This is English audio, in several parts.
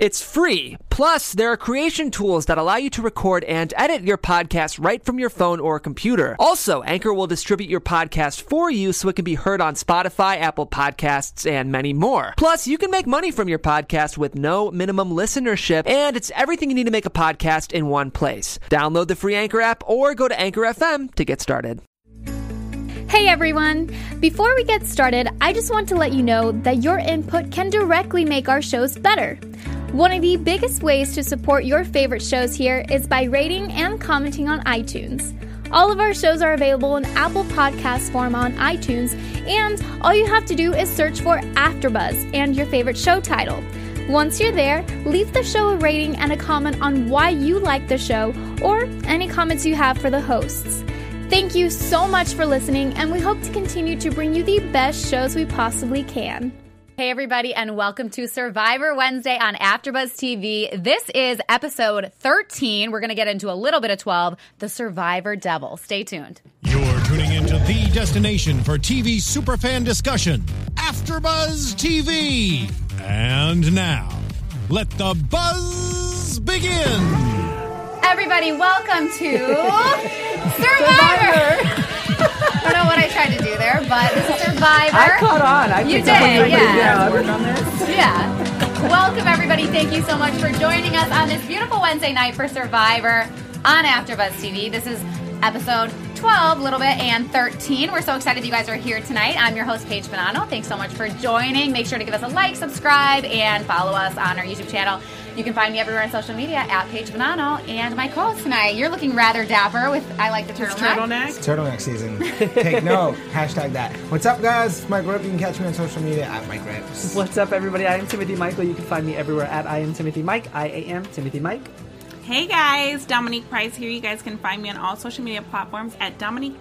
It's free. Plus, there are creation tools that allow you to record and edit your podcast right from your phone or computer. Also, Anchor will distribute your podcast for you so it can be heard on Spotify, Apple Podcasts, and many more. Plus, you can make money from your podcast with no minimum listenership, and it's everything you need to make a podcast in one place. Download the free Anchor app or go to Anchor FM to get started. Hey everyone! Before we get started, I just want to let you know that your input can directly make our shows better. One of the biggest ways to support your favorite shows here is by rating and commenting on iTunes. All of our shows are available in Apple Podcast form on iTunes, and all you have to do is search for AfterBuzz and your favorite show title. Once you're there, leave the show a rating and a comment on why you like the show or any comments you have for the hosts. Thank you so much for listening, and we hope to continue to bring you the best shows we possibly can. Hey, everybody, and welcome to Survivor Wednesday on AfterBuzz TV. This is episode 13. We're going to get into a little bit of 12, The Survivor Devil. Stay tuned. You're tuning into the destination for TV superfan discussion, AfterBuzz TV. And now, let the buzz begin. Everybody, welcome to Survivor. Survivor. I caught on. I You picked up on did, yeah. yeah. Work on this. Yeah. Welcome, everybody. Thank you so much for joining us on this beautiful Wednesday night for Survivor on AfterBuzz TV. This is episode 12, a little bit, and 13. We're so excited you guys are here tonight. I'm your host, Paige Bonanno. Thanks so much for joining. Make sure to give us a like, subscribe, and follow us on our YouTube channel. You can find me everywhere on social media at Paige Bonanno. And my co-host tonight, you're looking rather dapper with I like the turtleneck. Turtleneck season. Take note. Hashtag that. What's up, guys? Mike Rippe. You can catch me on social media at Mike Rips. What's up, everybody? I am Timothy Michael. You can find me everywhere at I am Timothy Mike. I am Timothy Mike. Hey guys, Domonique Price here. You guys can find me on all social media platforms at Domonique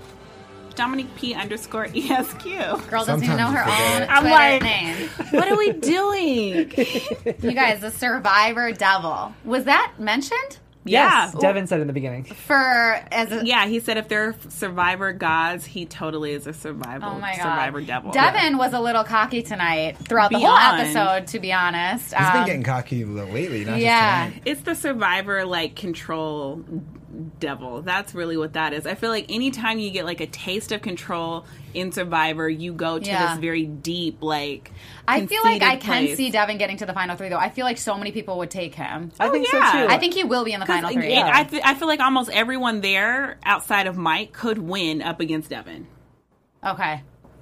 Domonique P underscore ESQ. Girl doesn't even know her own forget. I'm Twitter like- name. What are we doing? You guys, the Survivor Devil. Was that mentioned? Yes, Yeah. Devon said in the beginning. For as a yeah, he said if they're survivor gods, he totally is a survivor Oh my god. survivor devil. Devon was a little cocky tonight throughout the whole episode, to be honest. He's been Um, getting cocky lately, not yeah. just. It's the survivor like control devil. That's really what that is. I feel like anytime you get like a taste of control in Survivor, you go to Yeah. this very deep like. I feel like I can place. see Devon getting to the final three, though. I feel like so many people would take him. I think oh, yeah. so too. I think he will be in the final three. It- I, th- I feel like almost everyone there outside of Mike could win up against Devon. Okay.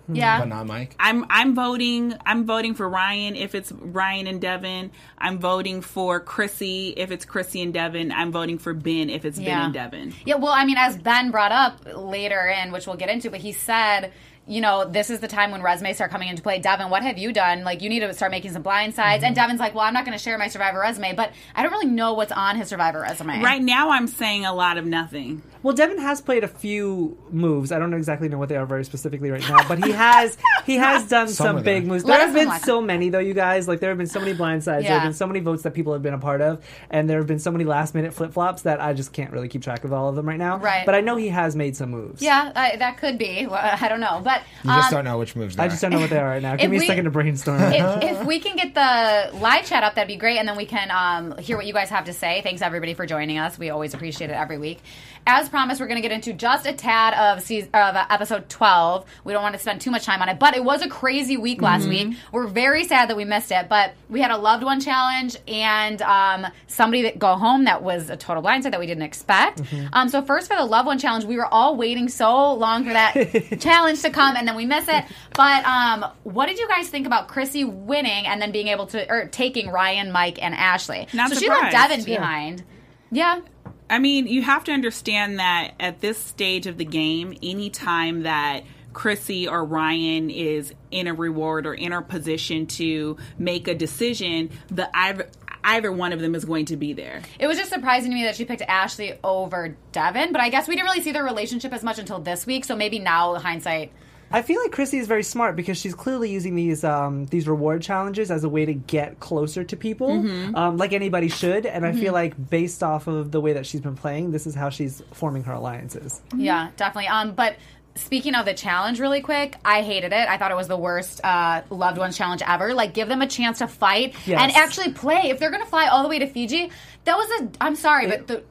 Yeah, but not Mike. I'm I'm voting I'm voting for Ryan if it's Ryan and Devon. I'm voting for Chrissy if it's Chrissy and Devon. I'm voting for Ben if it's Ben and Devon. Yeah, well, I mean, as Ben brought up later in, which we'll get into, but he said, you know, this is the time when resumes start coming into play. Devon, what have you done? Like, you need to start making some blind sides. And mm-hmm. Devon's like, well, I'm not going to share my Survivor resume, but I don't really know what's on his Survivor resume. Right now I'm saying a lot of nothing. Well, Devon has played a few moves. I don't exactly know what they are very specifically right now, but he has he has done Some some big moves. There us have been what- so many though, you guys. Like there have been so many blind sides. There have been so many votes that people have been a part of, and there have been so many last minute flip flops that I just can't really keep track of all of them right now. Right. But I know he has made some moves. Yeah, I, that could be. Well, I don't know. But You just um, don't know which moves they I just don't know what they are right now. Give me a we- second to brainstorm. if, if we can get the live chat up, that'd be great, and then we can um, hear what you guys have to say. Thanks everybody for joining us. We always appreciate it every week. As promised, we're going to get into just a tad of season of uh, episode twelve. We don't want to spend too much time on it, but it was a crazy week last week. We're very sad that we missed it, but we had a loved one challenge and um, somebody that go home that was a total blindside that we didn't expect. Um, so first for the loved one challenge, we were all waiting so long for that challenge to come, and then we miss it. But um, what did you guys think about Chrissy winning and then being able to or taking Ryan, Mike, and Ashley? Not so she left. Devon behind. Yeah. I mean, you have to understand that at this stage of the game, anytime that Chrissy or Ryan is in a reward or in a position to make a decision, the either either one of them is going to be there. It was just surprising to me that she picked Ashley over Devon, but I guess we didn't really see their relationship as much until this week, so maybe now hindsight I feel like Chrissy is very smart because she's clearly using these um, these reward challenges as a way to get closer to people, Mm-hmm. um, like anybody should. And I feel like based off of the way that she's been playing, this is how she's forming her alliances. Yeah, definitely. Um, but speaking of the challenge, really quick, I hated it. I thought it was the worst uh, loved ones challenge ever. Like, give them a chance to fight Yes. and actually play. If they're gonna fly all the way to Fiji, that was a. I'm sorry, but the.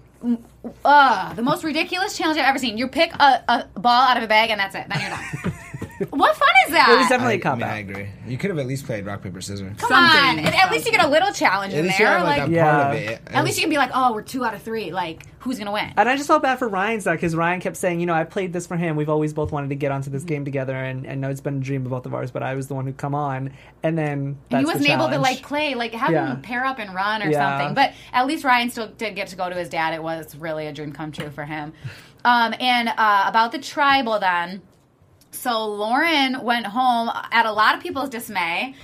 Uh, the most ridiculous challenge I've ever seen. You pick a, a ball out of a bag and that's it. Then you're done. what fun is that? It was definitely I, a cop I, mean, out. I agree. You could have at least played rock paper scissors. Come on. something. And at least you get a little challenge At in least you there. have like, Like, a Yeah. part of it. at least you can be like, oh, we're two out of three. Like, who's gonna win? And I just felt bad for Ryan's side because Ryan kept saying, you know, I played this for him. We've always both wanted to get onto this game together, and, and know it's been a dream of both of ours. But I was the one who come on, and then And he wasn't able to like play, like have Yeah. him pair up and run or Yeah. something. But at least Ryan still did get to go to his dad. It was really a dream come true for him. Um, and uh, about the tribal, then. So Lauren went home at a lot of people's dismay.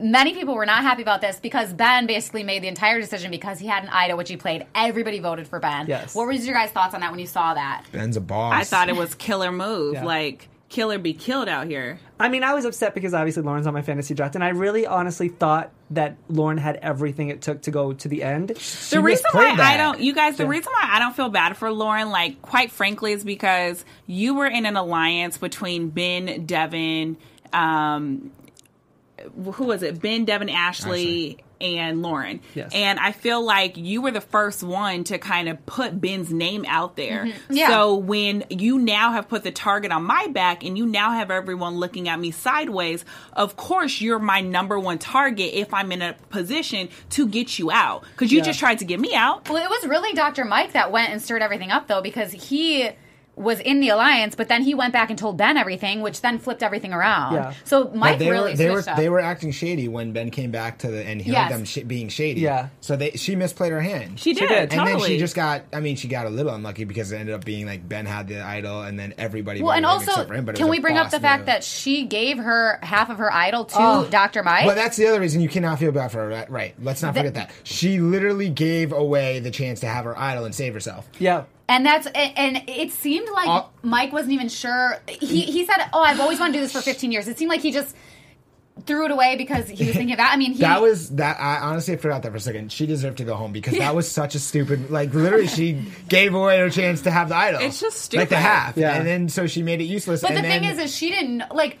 Many people were not happy about this because Ben basically made the entire decision because he had an idol which he played. Everybody voted for Ben. Yes. What was your guys' thoughts on that when you saw that? Ben's a boss. I thought it was killer move. Yeah. Like killer be killed out here. I mean, I was upset because obviously Lauren's on my fantasy draft, and I really honestly thought that Lauren had everything it took to go to the end. She the reason why misplayed I don't, you guys, the reason why I don't feel bad for Lauren, like quite frankly, is because you were in an alliance between Ben, Devon, um, who was it? Ben, Devon, Ashley. And Lauren. Yes. And I feel like you were the first one to kind of put Ben's name out there. Mm-hmm. Yeah. So when you now have put the target on my back and you now have everyone looking at me sideways, of course you're my number one target if I'm in a position to get you out. Because you Yeah. just tried to get me out. Well, it was really Dr. Mike that went and stirred everything up, though, because he was in the alliance, but then he went back and told Ben everything, which then flipped everything around. Yeah. So Mike they really were they were up. they were acting shady when Ben came back to the and heard Yes. them sh- being shady. Yeah. So they she misplayed her hand. She did. did. and Totally. then she just got. I mean, she got a little unlucky because it ended up being like Ben had the idol, and then everybody. well, and also, except for him, but can we bring up boss the fact that she gave her half of her idol to Oh. Dr. Mike? Well, that's the other reason you cannot feel bad for her. Right? right. Let's not forget that she literally gave away the chance to have her idol and save herself. Yeah. And that's and and it seemed like Uh, Mike wasn't even sure. He he said, "Oh, I've always wanted to do this for 15 years." It seemed like he just threw it away because he was thinking of that. I mean, he, That was that. I honestly forgot that for a second. She deserved to go home because that was such a stupid. Like literally, she gave away her chance to have the idol. It's just stupid, Like the half, Yeah. and then so she made it useless. But the and thing is, is she didn't like.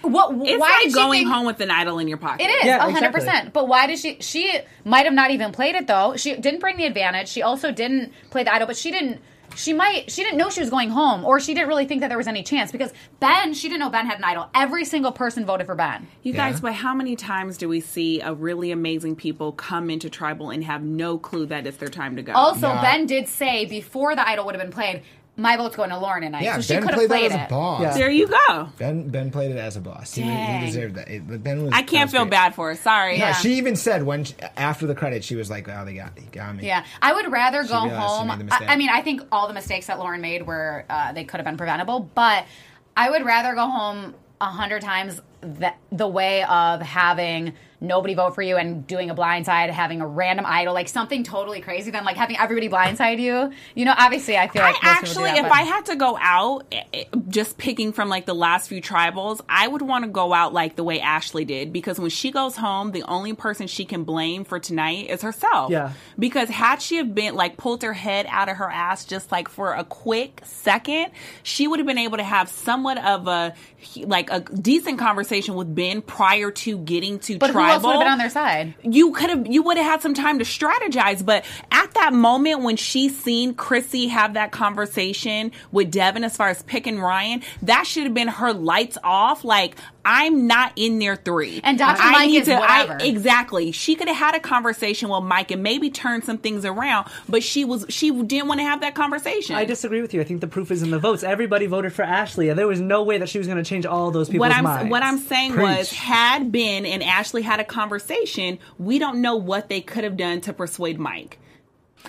What? It's why like going think, home with an idol in your pocket. It is Yeah, a hundred exactly. percent. But why did she? She might have not even played it though. She didn't bring the advantage. She also didn't play the idol, but she didn't. She might. She didn't know she was going home, or she didn't really think that there was any chance because Ben. She didn't know Ben had an idol. Every single person voted for Ben. You Yeah. guys, but how many times do we see a really amazing people come into tribal and have no clue that it's their time to go? Also, Yeah. Ben did say before the idol would have been played, my vote's going to Lauren tonight. yeah, so she Ben could have played, played that as it. a boss. Yeah. there you go. Ben Ben played it as a boss. He, he deserved that. It, but Ben was. I can't was feel great. bad for her. Sorry. Yeah, Yeah. she even said when she, after the credits, she was like, "Oh, they got, they got me." Yeah, I would rather go home. I. I mean, I think all the mistakes that Lauren made were uh, they could have been preventable, but I would rather go home a hundred times the, the way of having nobody vote for you and doing a blindside, having a random idol, like something totally crazy, than like having everybody blindside you. You know, obviously, I feel I like most people do actually, that, if but- I had to go out, eh, eh, just picking from like the last few tribals, I would want to go out like the way Ashley did because when she goes home, the only person she can blame for tonight is herself. Yeah. Because had she have been like pulled her head out of her ass just like for a quick second, she would have been able to have somewhat of a like a decent conversation with Ben prior to getting to but tribal else would have been on their side? you could have you would have had some time to strategize but at that moment when she seen chrissy have that conversation with devon as far as picking ryan that should have been her lights off like i'm not in there three And Dr. I Mike need is to- I- whatever. exactly she could have had a conversation with mike and maybe turn some things around but she was she didn't want to have that conversation I disagree with you. I think the proof is in the votes. Everybody voted for Ashley. and There was no way that she was going to change all those people's what I'm minds. what I'm saying Preach. was had been and Ashley had a conversation, we don't know what they could have done to persuade Mike.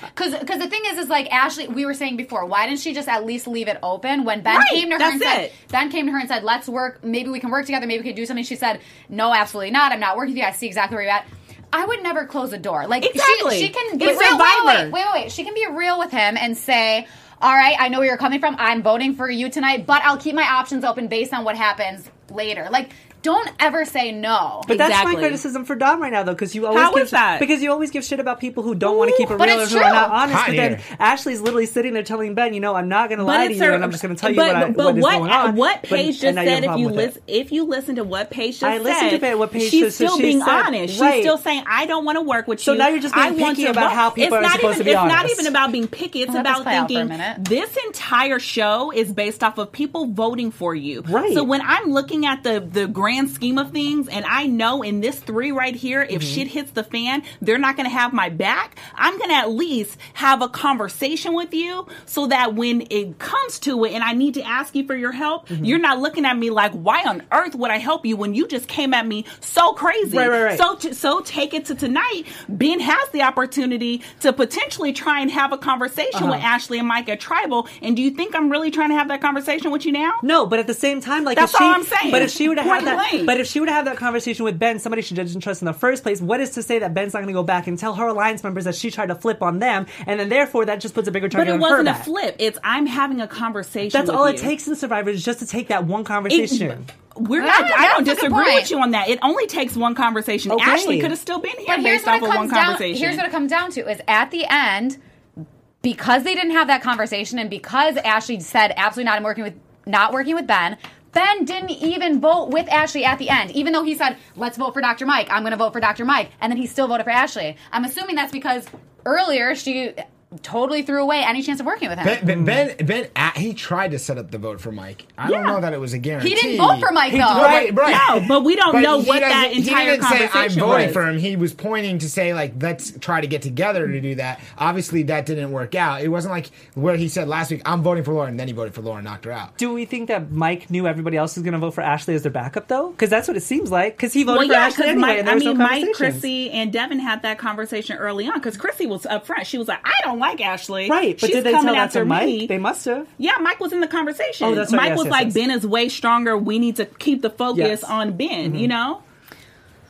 Because because the thing is, is like Ashley, we were saying before, why didn't she just at least leave it open when Ben Right, came to her and said, it. Ben came to her and said, let's work, maybe we can work together, maybe we could do something. She said, no, absolutely not. I'm not working with you. I see exactly where you're at. I would never close a door. Like Exactly. she, she can be It's real. Wait, wait, wait, wait. She can be real with him and say, all right, I know where you're coming from. I'm voting for you tonight, but I'll keep my options open based on what happens later. Like, don't ever say no. But that's my criticism for Dom right now, though, because you always How give is that? because you always give shit about people who don't want to keep it but real or it's who are not true. honest. Hot but then. Ashley's literally sitting there telling Ben, you know, I'm not going to lie to you, her- and I'm just going to tell you but, what, I, but what is what, going on. what Paige and just now you have said, if you problem with it. listen, if you listen to what Paige just I listened said, to what Paige she's said, so still she being said- honest. She's still saying, "I don't want to work with So you." now you're just being I picky about how people it's are not supposed even, to be honest. It's not even about being picky. It's about play out for a thinking this entire show is based off of people voting for you. Right. So when I'm looking at the the grand scheme of things, and I know in this three right here, if Mm-hmm. shit hits the fan, they're not going to have my back. I'm going to at least have a conversation with you so that when it comes to it, and I need to ask you for your help, Mm-hmm. you're not looking at me like, "Why on earth would I help you?" When you just came at me so crazy. Right, right, right. So to, so take it to tonight. Ben has the opportunity to potentially try and have a conversation with Uh-huh. Ashley and Mike at Tribal. And do you think I'm really trying to have that conversation with you now? No, but at the same time, like That's if she, all I'm saying. But if she would have had that, blank. but if she would have had that conversation with Ben, somebody she doesn't trust in the first place. What is to say that Ben's not going to go back and tell her alliance members that she tried to flip on them, and then therefore that just puts a bigger target on her But it wasn't a back. flip. It's I'm having a conversation. That's with all you. it takes in Survivor is just to take that one It- conversation. we're not. I don't that's a good disagree with you on that. It only takes one conversation. Okay. Ashley could have still been here But here's based what off of one comes down. conversation. Here's what it comes down to: is at the end, because they didn't have that conversation, and because Ashley said absolutely not, I'm working with not working with Ben. Ben didn't even vote with Ashley at the end, even though he said, "Let's vote for Dr. Mike." I'm going to vote for Dr. Mike, and then he still voted for Ashley. I'm assuming that's because earlier she totally threw away any chance of working with him. Ben, Ben, Ben, Ben, uh, he tried to set up the vote for Mike. I don't Yeah. know that it was a guarantee. he didn't vote for Mike He- though. Right, right. No, but we don't But know he what that doesn't- entire he didn't say, I'm conversation voting was. for him. He was pointing to say, like, let's try to get together to do that. Obviously, that didn't work out. It wasn't like where he said last week, I'm voting for Lauren, and then he voted for Lauren and knocked her out. Do we think that Mike knew everybody else was going to vote for Ashley as their backup, though? Because that's what it seems like. Because he voted Well, for yeah, Ashley because anyway, Mike, and there I was mean, no Mike, conversations. Chrissy, and Devon had that conversation early on because Chrissy was up front. She was like, "I don't like Ashley." Right, but She's did they coming tell that after to Mike? me. They must have. Yeah, Mike was in the conversation. Oh, that's right. Mike Yes, was yes, like, yes. Ben is way stronger. We need to keep the focus Yes. Mm-hmm. on Ben, you know?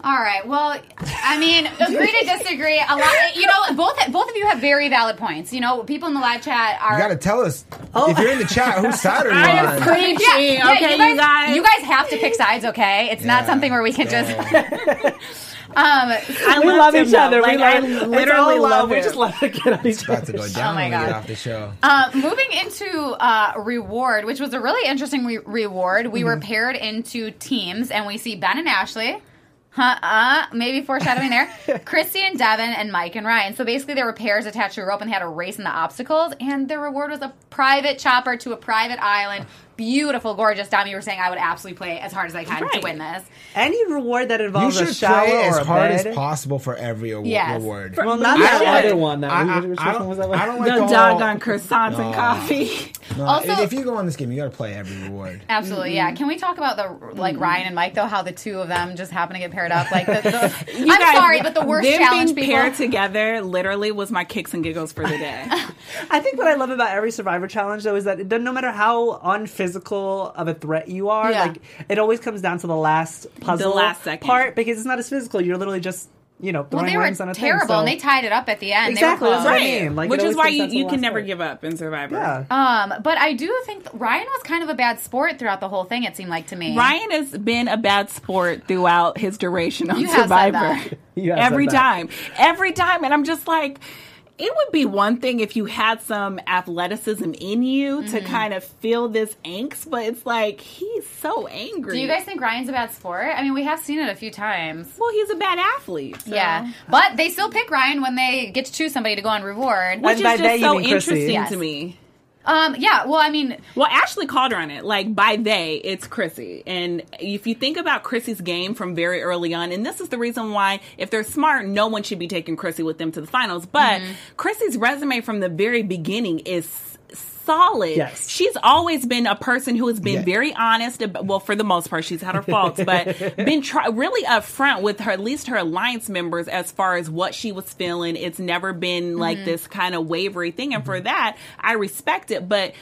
All right. Well, I mean, agree to disagree. A lot. You know, both both of you have very valid points. You know, people in the live chat are. You got to tell us Oh. if you're in the chat whose side are you I am on. preaching, Yeah, yeah, okay, you guys, you guys have to pick sides, okay? It's not something where we can just. Yeah. um, I We love each other. Like, we I love, literally love. love We just love to get on each About to go down Oh my get God. off the show. uh, moving into uh, reward, which was a really interesting re- reward. We were paired into teams, and we see Ben and Ashley. Huh, uh, maybe foreshadowing there. Chrissy and Devon and Mike and Ryan. So basically, there were pairs attached to a rope and they had a race in the obstacles. And the reward was a private chopper to a private island. Beautiful, gorgeous. Dom, you were saying I would absolutely play as hard as I can to win this. Any reward that You involves a should shower play or as a hard bed. as possible for every award, Yes. reward. Well, not that don't other one. That I, we- I, which I one don't, was that? I don't like The the whole- doggone croissants and coffee. No, Also- if you go on this game, you got to play every reward. Absolutely, yeah. Mm-hmm. Can we talk about the like mm-hmm. Ryan and Mike though? How the two of them just happen to get paired up? Like, the, the, You I'm guys- sorry, but the worst them challenge being people. paired together literally was my kicks and giggles for the day. I think what I love about every Survivor challenge, though, is that it, no matter how unphysical of a threat you are, Yeah. like it always comes down to the last puzzle, the last second. part because it's not as physical. You're literally just you know well, throwing they were rings on a terrible, thing. so- and they tied it up at the end. Exactly, They were that's what I mean. Like, Which is why you, down to the you can never part. give up in Survivor. Yeah. Um, but I do think Ryan was kind of a bad sport throughout the whole thing. It seemed like to me. Ryan has been a bad sport throughout his duration on You have said Survivor. that. You have said Every that. time. Every time. And I'm just like, it would be one thing if you had some athleticism in you to Mm-hmm. kind of feel this angst, but it's like he's so angry. Do you guys think Ryan's a bad sport? I mean, we have seen it a few times. Well, he's a bad athlete. so- Yeah, but they still pick Ryan when they get to choose somebody to go on reward. Which And is by just so interesting Yes. to me. Um, yeah. Well, I mean, Well, Ashley called her on it. Like by they, it's Chrissy. And if you think about Chrissy's game from very early on, and this is the reason why, if they're smart, no one should be taking Chrissy with them to the finals. But Mm-hmm. Chrissy's resume from the very beginning is solid. Yes. She's always been a person who has been Yeah. very honest. About, well, for the most part, she's had her faults, but been try, really upfront with her, at least her alliance members, as far as what she was feeling. It's never been like mm-hmm. this kind of wavery thing, and for mm-hmm. that, I respect it. But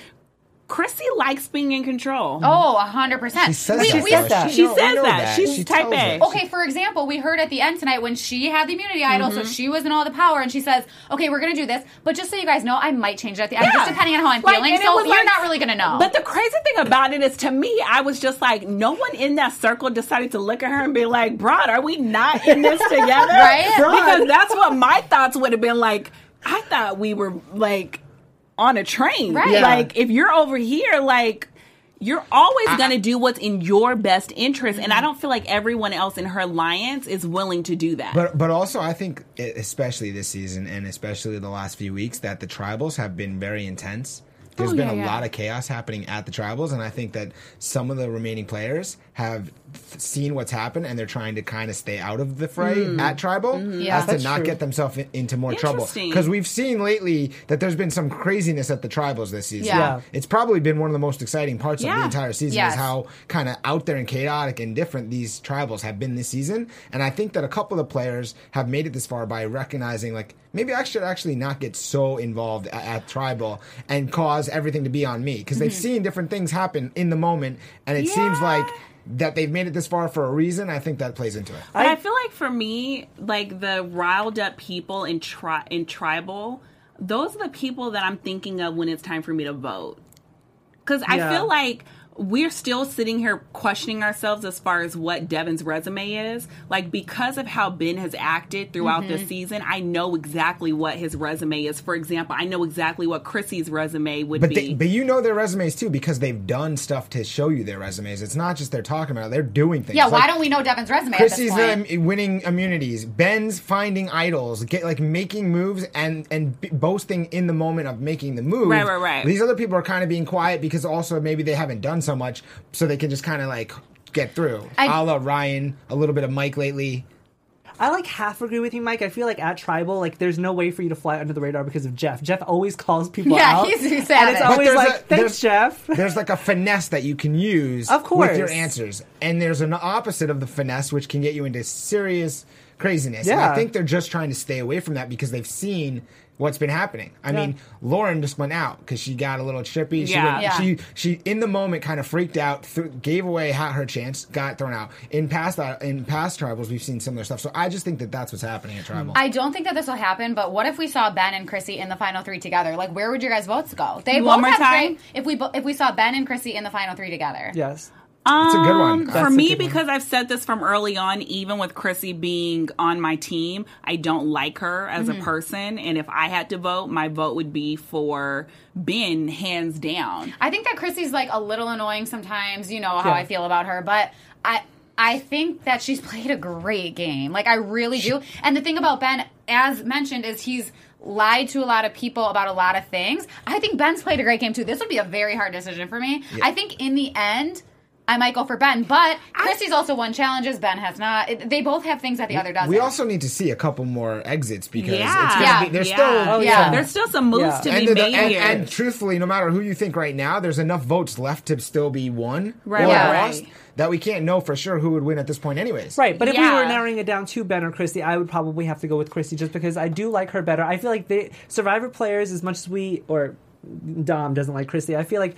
Chrissy likes being in control. Oh, hundred percent. She says we, that. we, says that. She We know says that. She's She type A. us. Okay, for example, we heard at the end tonight when she had the immunity idol, Mm-hmm. so she was in all the power, and she says, "Okay, we're gonna do this, but just so you guys know, I might change it at the end, just depending on how I'm Like, feeling. So you're like- not really gonna know." But the crazy thing about it is, to me, I was just like, no one in that circle decided to look at her and be like, "Broad, are we not in this together?" Right? Because that's what my thoughts would have been like. I thought we were like on a train. Right. Yeah. Like if you're over here, like. You're always going to do what's in your best interest, and I mm-hmm. don't feel like everyone else in her alliance is willing to do that. But but also I think especially this season and especially the last few weeks that the tribals have been very intense. There's Oh, been yeah, a yeah. lot of chaos happening at the tribals, and I think that some of the remaining players have th- seen what's happened, and they're trying to kind of stay out of the fray mm-hmm. at tribal, mm-hmm. Yeah. as to not true. get themselves in- into more trouble. Because we've seen lately that there's been some craziness at the tribals this season. Yeah. Yeah. It's probably been one of the most exciting parts of the entire season Yes. is how kind of out there and chaotic and different these tribals have been this season. And I think that a couple of the players have made it this far by recognizing, like, maybe I should actually not get so involved at, at tribal and cause everything to be on me because they've mm-hmm. seen different things happen in the moment, and it seems like that they've made it this far for a reason. I think that plays into it. But I, feel like for me, like the riled up people in tri- in tribal, those are the people that I'm thinking of when it's time for me to vote. Because I Yeah. feel like we're still sitting here questioning ourselves as far as what Devon's resume is. Like because of how Ben has acted throughout this season, I know exactly what his resume is. For example, I know exactly what Chrissy's resume would But be. they, but you know their resumes too because they've done stuff to show you their resumes. It's not just they're talking about; it, they're doing things. yeah, why don't we know Devon's resume Chrissy's at this point? um, winning immunities. Ben's finding idols, get like making moves and and b- boasting in the moment of making the move. Right, right, right. These other people are kind of being quiet because also maybe they haven't done so much, so they can just kind of like get through. I- a la Ryan, a little bit of Mike lately. I like half agree with you, Mike. I feel like at tribal, like there's no way for you to fly under the radar because of Jeff. Jeff always calls people Yeah, out, he's- he's and it's But always like, a- "Thanks, there's- Jeff." There's like a finesse that you can use Of course, with your answers. And there's an opposite of the finesse, which can get you into serious craziness. And I think they're just trying to stay away from that because they've seen what's been happening. I Yeah. mean, Lauren just went out because she got a little trippy. She, Yeah. went- Yeah. she she in the moment kind of freaked out, th- gave away her chance, got thrown out. In past uh, in past tribals, we've seen similar stuff. So I just think that that's what's happening at tribal. I don't think that this will happen, but what if we saw Ben and Chrissy in the final three together? Like, where would your guys' votes go? They One both more have time? great. If we if we saw Ben and Chrissy in the final three together, Yes. It's a good one. Um, That's For me, good one. because I've said this from early on, even with Chrissy being on my team, I don't like her as Mm-hmm. a person. And if I had to vote, my vote would be for Ben, hands down. I think that Chrissy's like a little annoying sometimes. You know how Yeah. I feel about her, but I I think that she's played a great game. Like I really do. And the thing about Ben, as mentioned, is he's lied to a lot of people about a lot of things. I think Ben's played a great game too. This would be a very hard decision for me. I think in the end. I might go for Ben, but Chrissy's also won challenges. Ben has not. It, they both have things that the other doesn't. we also need to see a couple more exits because it's Yeah. gonna Yeah. be there's Yeah. still Oh, Yeah. yeah. There's still some moves Yeah. to and, be the- made and, here. and truthfully, no matter who you think right now, there's enough votes left to still be won Right, or right, lost right. that we can't know for sure who would win at this point, anyways. Right, but if we were narrowing it down to Ben or Chrissy, I would probably have to go with Chrissy just because I do like her better. I feel like the Survivor players, as much as we or Dom doesn't like Chrissy, I feel like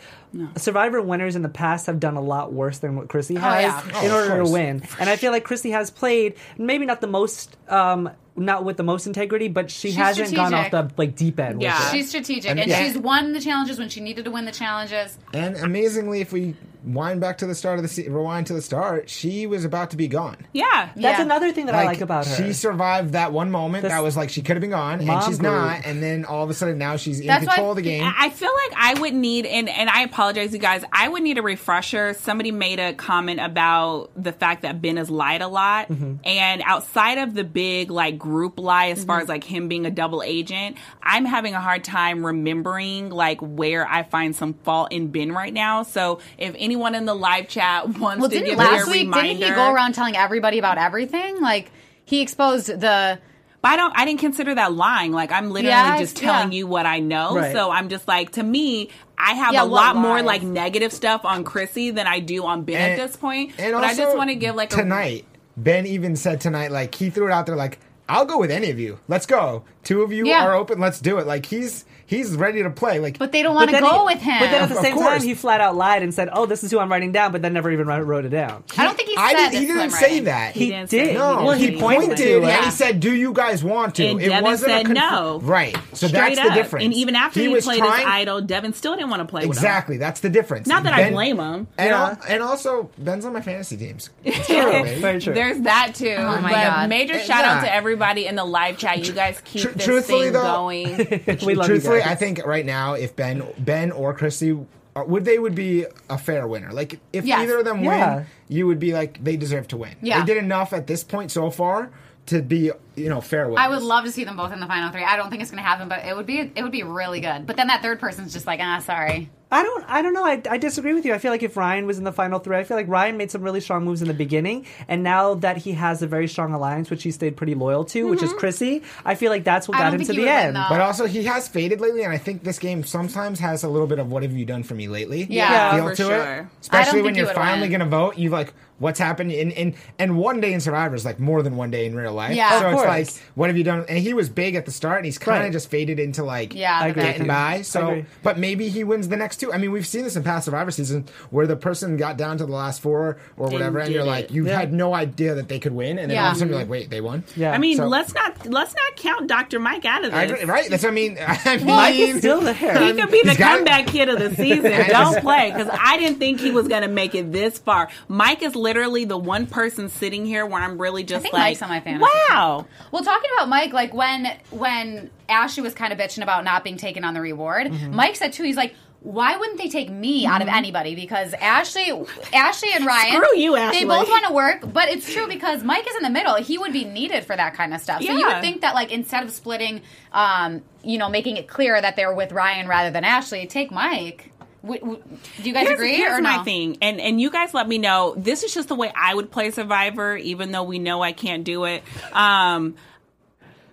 Survivor winners in the past have done a lot worse than what Chrissy has yeah. Oh, in of order to win. And I feel like Chrissy has played maybe not the most. Um, not with the most integrity, but she She's hasn't gone off the like deep end. Yeah. with. She's strategic, And- and, yeah. she's won the challenges when she needed to win the challenges. And amazingly, if we wind back to the start of the se- rewind to the start, she was about to be gone. yeah. That's Yeah. another thing that I like about her. She survived that one moment This- that was like she could have been gone, and she's group. not. And then all of a sudden, now she's in That's why- control of the game. I I feel like I would need, and, and I apologize, you guys. I would need a refresher. Somebody made a comment about the fact that Ben has lied a lot, Mm-hmm. and outside of the big like group lie, as far as like him being a double agent, I'm having a hard time remembering like where I find some fault in Ben right now. So if anyone in the live chat wants Well, to didn't give last me week reminder, didn't he go around telling everybody about everything? Like he exposed the But I don't. I didn't consider that lying. Like I'm literally Yes, just telling yeah. you what I know. Right. So I'm just like, to me, I have Yeah, a what lot more like negative stuff on Chrissy than I do on Ben at this point. And but I just want to give like a tonight. Ben even said tonight, like he threw it out there, like I'll go with any of you. Let's go. Two of you Yeah. are open. Let's do it. Like he's he's ready to play. Like But they don't want to go he- with him. But then at the Of same course. time, he flat out lied and said, "Oh, this is who I'm writing down," but then never even wrote wrote it down. I don't think he said I didn't. He didn't him say writing. that. He didn't say did. No, Well, he he pointed pointed to and it. he said, "Do you guys want to?" And it Devon wasn't a said conf- no. Right. So Straight that's up. the difference. And even after he, was played trying, his idol, Devon still didn't want to play with him. Exactly. That's the difference. Not that I blame him. And, Yeah. and also, Ben's on my fantasy teams. Very true. There's that too. Oh my but God. major shout out to everybody in the live chat. You guys keep Tr- this truthfully, thing going. we love Truthfully, you I think right now, if Ben, Ben or Chrissy, uh, would they would be a fair winner. Like if Yes. either of them Yeah. win, you would be like they deserve to win. Yeah. They did enough at this point so far to be you know fair winners. I would love to see them both in the final three. I don't think it's going to happen, but it would be it would be really good. But then that third person's just like, ah, sorry. I don't. I don't know. I, I disagree with you. I feel like if Ryan was in the final three, I feel like Ryan made some really strong moves in the beginning, and now that he has a very strong alliance, which he stayed pretty loyal to, which is Chrissy, I feel like that's what I got him to the would win, end. though. But also, he has faded lately, and I think this game sometimes has a little bit of "What have you done for me lately?" Yeah. feel for to sure. it. Especially when you're would finally going to vote, you like what's happened in, in and one day in Survivor is like more than one day in real life. Yeah. so Of it's course. like, what have you done? And he was big at the start, and he's kind of Right. just faded into like Yeah, I the agree very with getting by. So, but maybe he wins the next two. I mean, we've seen this in past Survivor seasons where the person got down to the last four or whatever, and you're it. like, you Yeah. had no idea that they could win, and then all of a sudden you're like, wait, they won. Yeah. I mean, So- let's not let's not count Dr. Mike out of this. I agree, right? That's what I mean. I mean, Mike is still there. He could be the comeback kid of the season. Don't play because I didn't think he was going to make it this far. Mike is literally the one person sitting here where I'm really just think like, Mike's on my fantasy wow. Well, talking about Mike, like when when Ashley was kind of bitching about not being taken on the reward, Mm-hmm. Mike said too. He's like. Why wouldn't they take me out of anybody? Because Ashley, Ashley and Ryan, Screw you, Ashley. They both want to work, but it's true because Mike is in the middle. He would be needed for that kind of stuff. So you would think that, like, instead of splitting, um, you know, making it clear that they're with Ryan rather than Ashley, take Mike. W- w- do you guys Here's, agree here's or my no? thing, and and you guys let me know. This is just the way I would play Survivor, even though we know I can't do it. Um,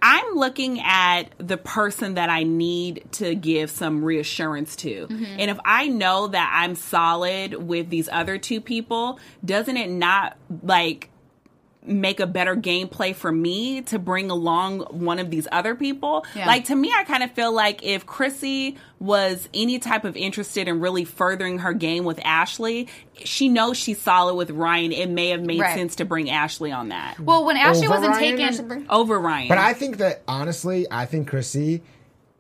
I'm looking at the person that I need to give some reassurance to. Mm-hmm. And if I know that I'm solid with these other two people, doesn't it not like make a better gameplay for me to bring along one of these other people. Yeah. Like to me, I kind of feel like if Chrissy was any type of interested in really furthering her game with Ashley, she knows she's solid with Ryan. It may have made Right. sense to bring Ashley on that Well, when Ashley Over wasn't Ryan taken, over Ryan. But I think that honestly, I think Chrissy,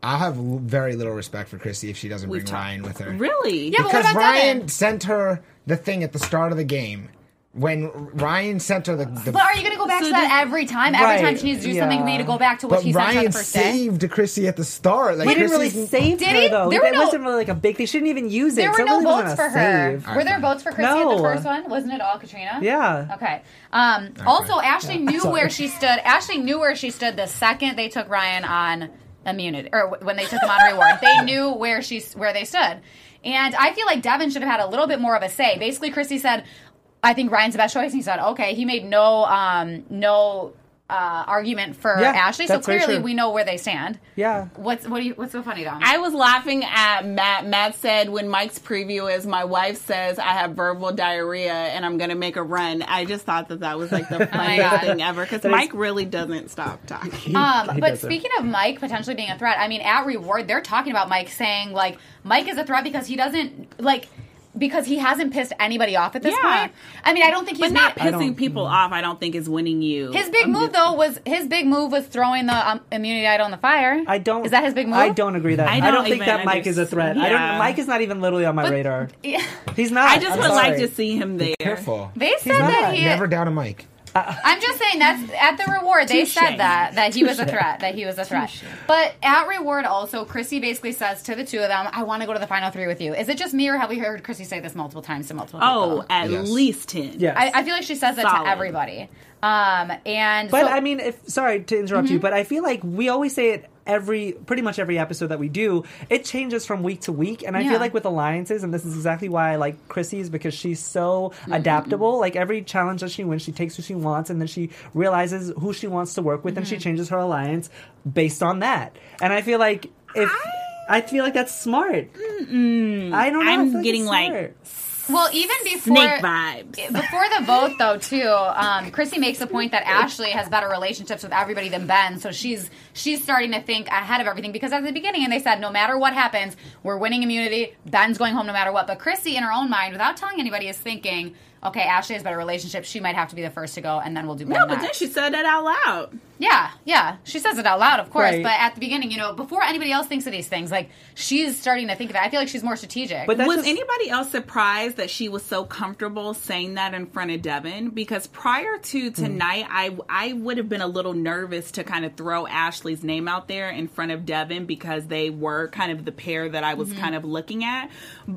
I have l- very little respect for Chrissy if she doesn't bring talked- Ryan with her. really, Yeah, but what because about Ryan Devon? sent her the thing at the start of the game. When Ryan sent her the, the But are you going to go back So to that does- every time? Every Right, time she needs to do something, we need to go back to what but he sent her Ryan the first day. saved Chrissy at the start. Like He didn't really Chrissy's- save Did her he? though. There were That no- wasn't really like a big. They shouldn't even use it. There were so no really votes for her. save. Were there votes for Chrissy at the first one? Wasn't it all Katrina? Yeah. Okay. Um, Also, Ashley knew where she stood. Ashley knew where she stood the second they took Ryan on immunity, or when they took him on reward. They knew where she where they stood, and I feel like Devon should have had a little bit more of a say. Basically, Chrissy said, "I think Ryan's the best choice." And he said, "Okay." He made no um, no uh, argument for Yeah, Ashley, so clearly we know where they stand. Yeah. What's what do you, what's so funny, Dom? I was laughing at Matt. Matt said when Mike's preview is, my wife says I have verbal diarrhea and I'm going to make a run. I just thought that that was like the funniest thing ever because That is- Mike really doesn't stop talking. Um, He but doesn't. speaking of Mike potentially being a threat, I mean, at Reward, they're talking about Mike saying like Mike is a threat because he doesn't like because he hasn't pissed anybody off at this Yeah. point. I mean, I don't think he's but not made- pissing people off. I don't think is winning you. his big Um, move though was his big move was throwing the um, immunity idol in the fire. I don't. Is that his big move? I don't agree that. I I don't don't, think that Mike is a threat. I don't. Mike is not even literally on my But- radar. Yeah. He's not. I just I'm would like to see him there. Careful. They said not. that he. Never doubt a Mike. I'm just saying that's at the reward. They Touche. said that that he was a threat. That he was a threat. But at reward also, Chrissy basically says to the two of them, "I want to go to the final three with you." Is it just me or have we heard Chrissy say this multiple times to multiple people? Oh, at Yes. least ten. Yes. I, I feel like she says it Solid. to everybody. Um, and But so, I mean, if sorry to interrupt Mm-hmm. you, but I feel like we always say it every pretty much every episode that we do. It changes from week to week, and I Yeah. feel like with alliances, and this is exactly why I like Chrissy's because she's so Mm-hmm. adaptable. Like every challenge that she wins, she takes who she wants, and then she realizes who she wants to work with, and she Mm-hmm. changes her alliance based on that. And I feel like if I, feel like that's smart. I don't know. I I'm like getting like. Well, even before snake vibes. before the vote, though, too, um, Chrissy makes the point that Ashley has better relationships with everybody than Ben, so she's she's starting to think ahead of everything. Because at the beginning, and they said, no matter what happens, we're winning immunity. Ben's going home no matter what. But Chrissy, in her own mind, without telling anybody, is thinking, okay, Ashley has better relationships. She might have to be the first to go, and then we'll do Ben No, but next. then she said that out loud. Yeah, yeah. She says it out loud, of course, Right. but at the beginning, you know, before anybody else thinks of these things, like she's starting to think of it. I feel like she's more strategic. But that's was just- anybody else surprised that she was so comfortable saying that in front of Devon? Because prior to tonight, I I would have been a little nervous to kind of throw Ashley's name out there in front of Devon because they were kind of the pair that I was Mm-hmm. kind of looking at.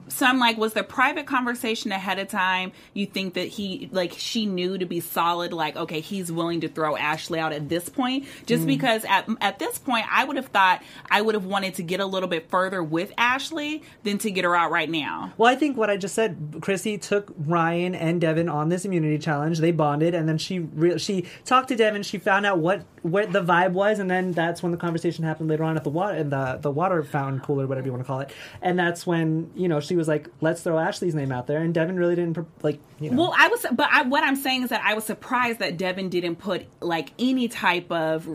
So I'm like, was there private conversation ahead of time? You think that he like she knew to be solid, like okay, he's willing to throw Ashley out at this point, just Mm. because at at this point I would have thought I would have wanted to get a little bit further with Ashley than to get her out right now. Well, I think what I just said, Chrissy took Ryan and Devon on this immunity challenge. They bonded, and then she re- she talked to Devon. She found out what what the vibe was, and then that's when the conversation happened later on at the water in the the water fountain cooler, whatever you want to call it. And that's when you know she was like, "Let's throw Ashley's name out there," and Devon really didn't like you know. Well, I was, but I, what I'm saying is that I was surprised that Devon didn't put like any type of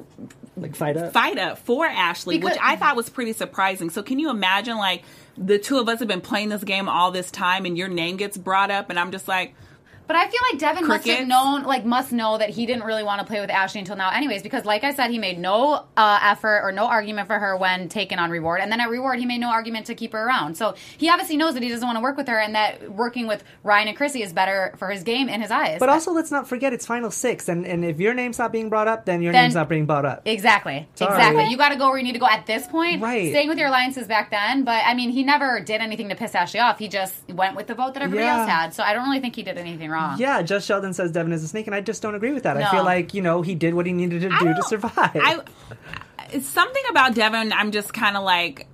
like fight up. fight up for Ashley, Because- which I thought was pretty surprising. So, can you imagine like the two of us have been playing this game all this time, and your name gets brought up, and I'm just like, But I feel like Devon must have known, like, must know that he didn't really want to play with Ashley until now, anyways. Because, like I said, he made no uh, effort or no argument for her when taken on reward, and then at reward, he made no argument to keep her around. So he obviously knows that he doesn't want to work with her, and that working with Ryan and Chrissy is better for his game in his eyes. But also, let's not forget it's final six, and, and if your name's not being brought up, then your Then- name's not being brought up. Exactly. Sorry. Exactly. You got to go where you need to go at this point. Right. Staying with your alliances back then, but I mean, he never did anything to piss Ashley off. He just went with the vote that everybody Yeah. else had. So I don't really think he did anything wrong. Yeah, Just Sheldon says Devon is a snake, and I just don't agree with that. I feel like you know he did what he needed to I do to survive. I, it's something about Devon. I'm just kind of like,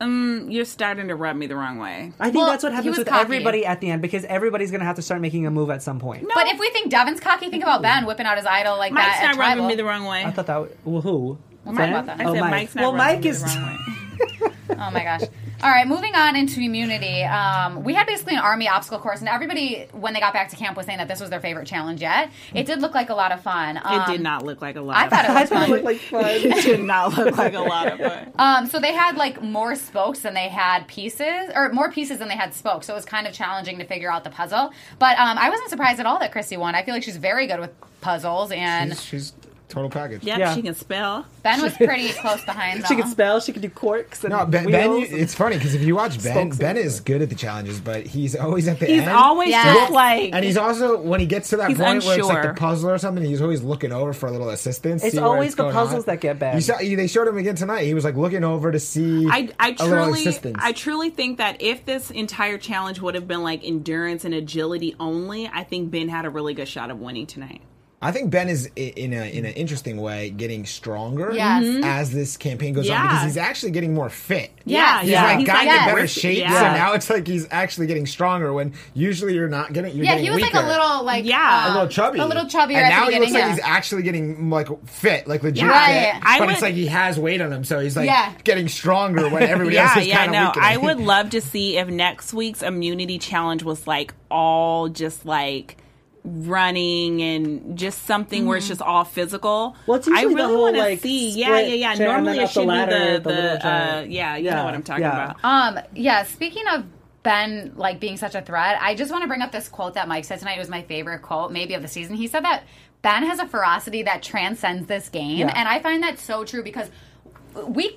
um, you're starting to rub me the wrong way. I think Well, that's what happens with cocky. everybody at the end because everybody's going to have to start making a move at some point. No. But if we think Devon's cocky, think about Ben whipping out his idol like Mike's that not rubbing Tribal. me the wrong way. I thought that was, well, who? Mike Fran? about that. Oh, Mike. Mike's not well, rubbing Mike me the wrong way. Oh my gosh. All right, moving on into immunity. Um, we had basically an army obstacle course, and everybody, when they got back to camp, was saying that this was their favorite challenge yet. It did look like a lot of fun. It Um, did not look like a lot. I of thought it fun. Was thought it like fun. it did not look like a lot of fun. Um, so they had like more spokes than they had pieces, or more pieces than they had spokes. So it was kind of challenging to figure out the puzzle. But um, I wasn't surprised at all that Chrissy won. I feel like she's very good with puzzles, and She's, she's total package. Yep, Yeah. she can spell. Ben was pretty close behind. Though. She could spell. She could do corks and No, Ben, ben wheels. you- it's funny because if you watch Ben, Spokes. Ben is good at the challenges, but he's always at the He's end. always Yes. just like. and he's also when he gets to that He's point where it's like unsure. the puzzle or something, he's always looking over for a little assistance. It's see where always the going puzzles on. that get bad. You saw, they showed him again tonight. He was like looking over to see I, I a little truly assistance. I truly think that if this entire challenge would have been like endurance and agility only, I think Ben had a really good shot of winning tonight. I think Ben is in a in an interesting way getting stronger Yes. Mhm. as this campaign goes on because he's actually getting more fit. Yeah, He's Yeah. like He's gotten like, in better shape, Yeah. so now it's like he's actually getting stronger. When usually you're not getting, you're yeah, getting he was weaker. like a little like Yeah. uh, a little chubby, a little chubbier and now he looks like yeah. he's actually getting like fit, like legit Right. fit. I but would- it's like he has weight on him, so he's like Yeah. getting stronger when everybody else yeah, is yeah, kind of no. weakening. I would love to see if next week's immunity challenge was like all just like running and just something where it's just all physical. Well, it's I usually the really want to like, see. Yeah, yeah, yeah. Normally then it up the should ladder, be the, the the, uh, yeah, you Yeah, know what I'm talking yeah. about. Um, yeah, speaking of Ben like being such a threat, I just want to bring up this quote that Mike said tonight. It was my favorite quote, maybe of the season. He said that Ben has a ferocity that transcends this game, Yeah. and I find that so true because we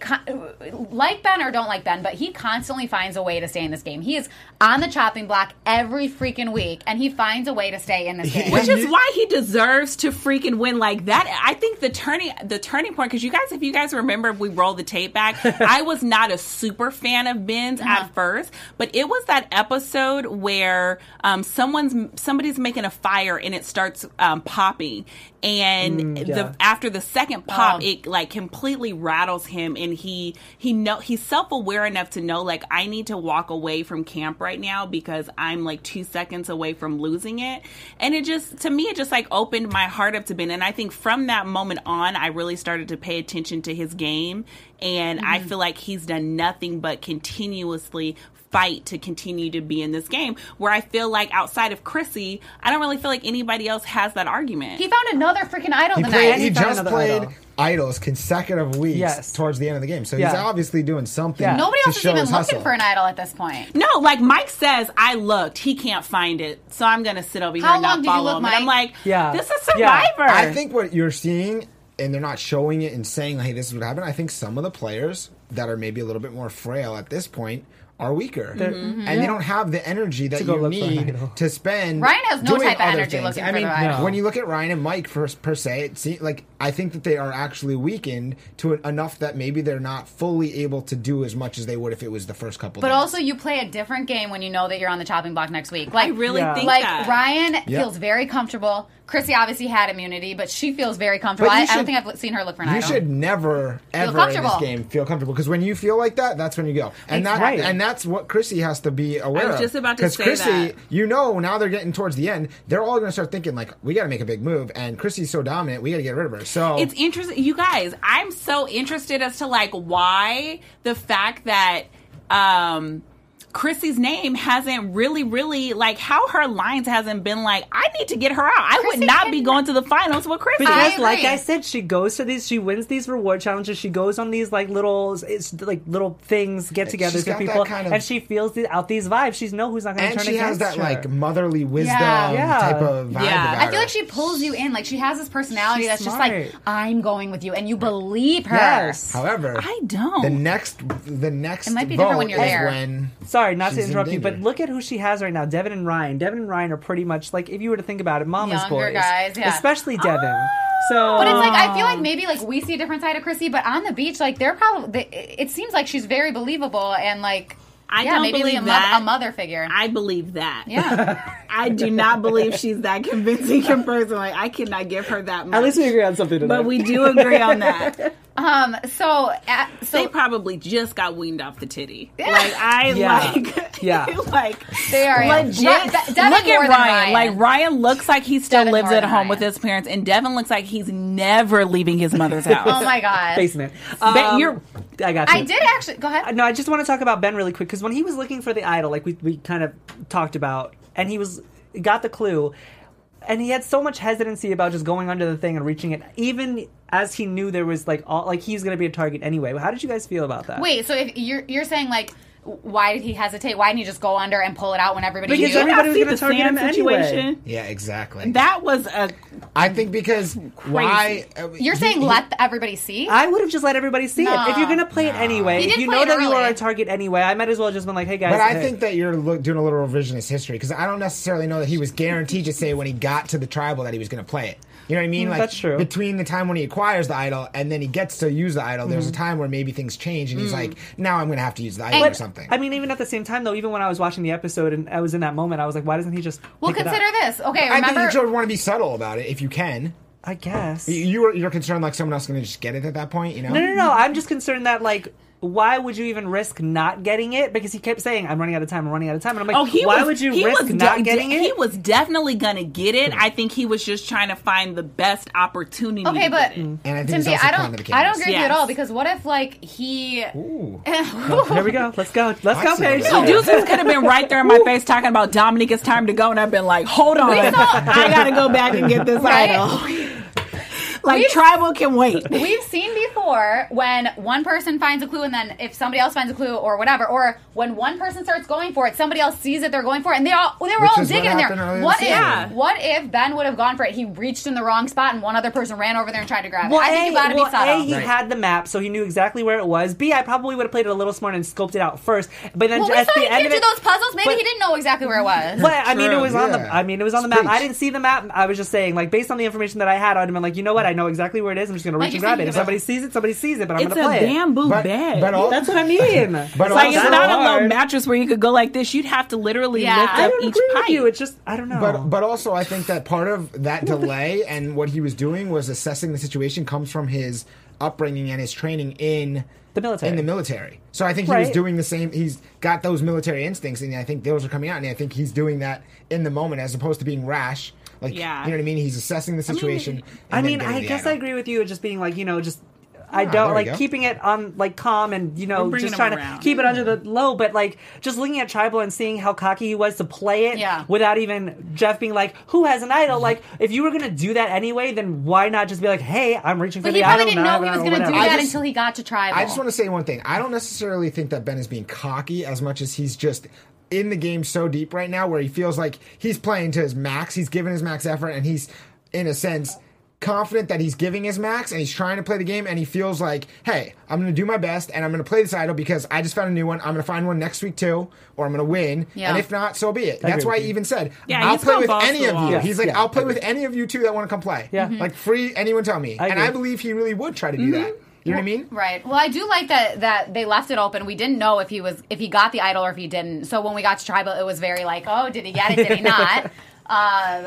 like Ben or don't like Ben, but he constantly finds a way to stay in this game. He is on the chopping block every freaking week, and he finds a way to stay in this game. Which is why he deserves to freaking win like that. I think the turning the turning point because you guys, if you guys remember, if we roll the tape back, I was not a super fan of Ben's Uh-huh. at first, but it was that episode where um, someone's somebody's making a fire and it starts um, popping, and Mm, yeah. the after the second pop, Um, it like completely rattles him, and he he know he's self aware enough to know like I need to walk away from camp right now because I'm like two seconds away from losing it, and it just to me it just like opened my heart up to Ben, and I think from that moment on I really started to pay attention to his game, and I Mm-hmm. feel like he's done nothing but continuously fight to continue to be in this game. Where I feel like outside of Chrissy, I don't really feel like anybody else has that argument. He found another freaking idol He, tonight. played, And he he just played idol. idols consecutive weeks Yes. towards the end of the game. So Yeah. he's obviously doing something. Yeah. Nobody to else is even looking hustle. for an idol at this point. No, like Mike says, I looked. He can't find it, so I'm gonna sit over here How and long not did you look, him. And I'm like, Yeah. this is Yeah. Survivor. I think what you're seeing, and they're not showing it and saying, "Hey, this is what happened." I think some of the players that are maybe a little bit more frail at this point are weaker, Mm-hmm. and they don't have the energy that go you look for an need to spend. Ryan has no doing type of other energy things. looking I for mean, the idol. when you look at Ryan and Mike for, per se, it seems like I think that they are actually weakened to enough that maybe they're not fully able to do as much as they would if it was the first couple. But days. But also, you play a different game when you know that you're on the chopping block next week. Like, I really Yeah. think like that. Ryan Yeah. feels very comfortable. Chrissy obviously had immunity, but she feels very comfortable. But I, you I don't think I've seen her look for an You idol. should never ever in this game feel comfortable because when you feel like that, that's when you go, and that Right. and that's what Chrissy has to be aware I was of. just about to Because say Chrissy, that. you know, now they're getting towards the end, they're all going to start thinking like, we got to make a big move, and Chrissy's so dominant, we got to get rid of her. So it's interesting you guys i'm so interested as to like why the fact that um Chrissy's name hasn't really, really like how her lines hasn't been like. I need to get her out. I Chrissy would not be going to the finals with Chrissy. I Because, like. I said, she goes to these, she wins these reward challenges. She goes on these like little, it's like little things, get-togethers with people, kind of- and she feels the, out these vibes. She's know who's not going to turn. and turn she has that her. like motherly wisdom Yeah. Yeah. type of vibe. Yeah. about I feel her. like she pulls you in. Like she has this personality She's that's just like, I'm going with you, and you believe her. Yes. However, I don't. The next, the next It might be vote different when you're is there. when Sorry, not She's to in interrupt you, but look at who she has right now. Devon and Ryan. Devon and Ryan are pretty much like if you were to think about it, mama's Younger boys, guys, yeah. especially Devon. Ah! So, But it's like I feel like um, maybe like we see a different side of Chrissy, but on the beach, like they're probably. They, it seems like she's very believable and like. I yeah, don't maybe believe a, mo- that. a mother figure. I believe that. yeah, I do not believe she's that convincing in person. Like I cannot give her that much. at least we agree on something. Today. but we do agree on that. um. So, uh, so they probably just got weaned off the titty. Like I Yeah. like Yeah. like They are, legit. Ri- De- Devon Look at Ryan. Ryan. Like Ryan looks like he still Devon lives at home Ryan. with his parents, and Devon looks like he's never leaving his mother's house. oh my god, basement. But Um, you're- I got you. I did actually. Go ahead. No, I just want to talk about Ben really quick because when he was looking for the idol, like we we kind of talked about, and he was got the clue, and he had so much hesitancy about just going under the thing and reaching it, even as he knew there was like all like he's going to be a target anyway. How did you guys feel about that? Wait, so if you're you're saying like, why did he hesitate? Why didn't he just go under and pull it out when everybody Because knew? everybody was See gonna target sand him anyway. yeah, exactly. That was a I think because why uh, You're he- saying he- let everybody see? I would have just let everybody see it. If you're gonna play it anyway, if you know it that you are early. a target anyway, I might as well just been like, hey guys. But I hey. think that you're look, doing a little revisionist history because I don't necessarily know that he was guaranteed to say when he got to the tribal that he was going to play it. You know what I mean? Mm, like that's true. Between the time when he acquires the idol and then he gets to use the idol, Mm-hmm. there's a time where maybe things change and he's Mm. like, now I'm going to have to use the idol And- or something. I mean, even at the same time, though, even when I was watching the episode and I was in that moment, I was like, why doesn't he just? well, pick it up? consider this. Okay, I think remember. you should want to be subtle about it if you can. I guess. You- You are, you're concerned like someone else is going to just get it at that point, you know? No, no, no. I'm just concerned that like. Why would you even risk not getting it? Because he kept saying, "I'm running out of time. I'm running out of time." And I'm like, Oh, he "Why was, would you he risk was not de- getting it?" He was definitely gonna get it. I think he was just trying to find the best opportunity. Okay, to but get. Mm. And I think he's Timothy, also I don't, I don't cameras. agree with you at all because what if like he? Ooh. Here we go. Let's go. Let's go, I see Paige. what. Deuces could have been right there in my face talking about Dominic. It's time to go, and I've been like, "Hold on, I gotta go back and get this Right? idol." like We've- tribal can wait. We've seen before when one person finds a clue and then if somebody else finds a clue or whatever, or when one person starts going for it, somebody else sees it, they're going for it, and they all they were Which all digging in there. What if season. what if Ben would have gone for it? He reached in the wrong spot and one other person ran over there and tried to grab it. Well, I think A, you gotta well, be subtle. A, he Right. had the map, so he knew exactly where it was. B, I probably would have played it a little smart and scoped it out first. But then well, we at saw the he end of it, those puzzles. Maybe but- he didn't know exactly where it was. But I mean, it True, was on the. I mean, it was on the map. I didn't see the map. I was just saying, like, based on the information that I had, I'd have been like, you know what? I know exactly where it is. I'm just gonna reach you and grab it. If somebody sees it, somebody sees it. But I'm It's gonna a play it. bamboo But- bed. but all- That's what I mean. But It's like it's also- not a hard. little mattress where you could go like this. You'd have to literally Yeah. lift I I up each agree pipe. you. It's just I don't know. But but also I think that part of that delay and what he was doing was assessing the situation comes from his upbringing and his training in The military. In the military. So I think he was doing the same he's got those military instincts and I think those are coming out and I think he's doing that in the moment as opposed to being rash. Like Yeah. you know what I mean? He's assessing the situation. I and then mean, I guess idol. I agree with you. Just being like, you know, just I Ah, don't like keeping it on like calm and you know just trying around. to keep it under the low. But like just looking at Tribal and seeing how cocky he was to play it Yeah. without even Jeff being like, "Who has an idol?" Like if you were gonna do that anyway, then why not just be like, "Hey, I'm reaching for But the he probably idol." didn't know he was going to do whatever." I that just- until he got to tribal. I just want to say one thing. I don't necessarily think that Ben is being cocky as much as he's just in the game so deep right now where he feels like he's playing to his max. He's giving his max effort and he's, in a sense, confident that he's giving his max and he's trying to play the game and he feels like, hey, I'm going to do my best and I'm going to play this idol because I just found a new one. I'm going to find one next week too or I'm going to win. Yeah. And if not, so be it. That's why with he even said, Yeah, I'll play with any of you. wall. He's like, Yeah, I'll play with any of you two that want to come play. Yeah. Mm-hmm. Like free anyone tell me. I and I believe he really would try to do that. You know what I mean? Right. Well, I do like that that they left it open. We didn't know if he was if he got the idol or if he didn't. So when we got to tribal, it was very like, oh, did he get it? Did he not? Um,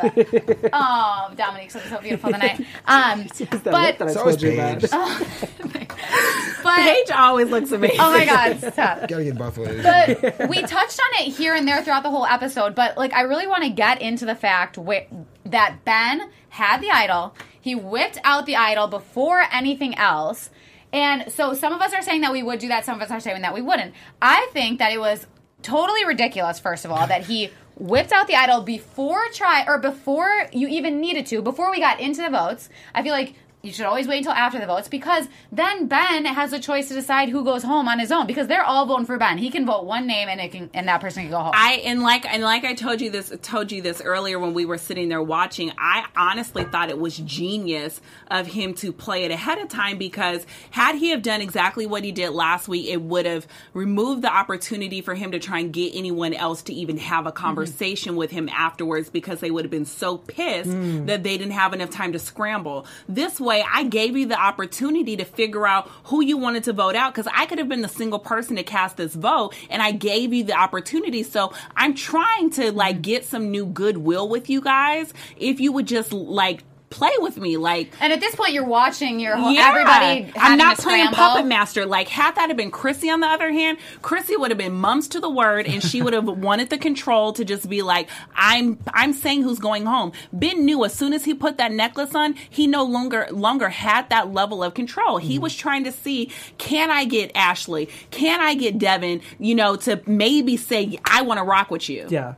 oh, Domonique's looking so beautiful tonight. Um, but look that I So is told you. Paige. but Paige always looks amazing. oh my god, stop. Gotta get Buffalo. but we touched on it here and there throughout the whole episode. But like, I really want to get into the fact wh- that Ben had the idol. He whipped out the idol before anything else. And so some of us are saying that we would do that. Some of us are saying that we wouldn't. I think that it was totally ridiculous. First of all, that he whipped out the idol before try or before you even needed to. Before we got into the votes, I feel like you should always wait until after the votes because then Ben has a choice to decide who goes home on his own because they're all voting for Ben. He can vote one name and it can and that person can go home. I and like and like I told you this told you this earlier when we were sitting there watching. I honestly thought it was genius of him to play it ahead of time because had he have done exactly what he did last week, it would have removed the opportunity for him to try and get anyone else to even have a conversation with him afterwards because they would have been so pissed mm. that they didn't have enough time to scramble. This way, I gave you the opportunity to figure out who you wanted to vote out because I could have been the single person to cast this vote, and I gave you the opportunity. So I'm trying to like get some new goodwill with you guys. If you would just like play with me, like and at this point, you're watching your whole, yeah. everybody. I'm not playing scramble. puppet master. Like had that have been Chrissy on the other hand, Chrissy would have been mums to the word, and she would have wanted the control to just be like, I'm I'm saying who's going home. Ben knew as soon as he put that necklace on, he no longer longer had that level of control. He Mm-hmm. was trying to see, can I get Ashley? Can I get Devon? You know, to maybe say I want to rock with you. Yeah.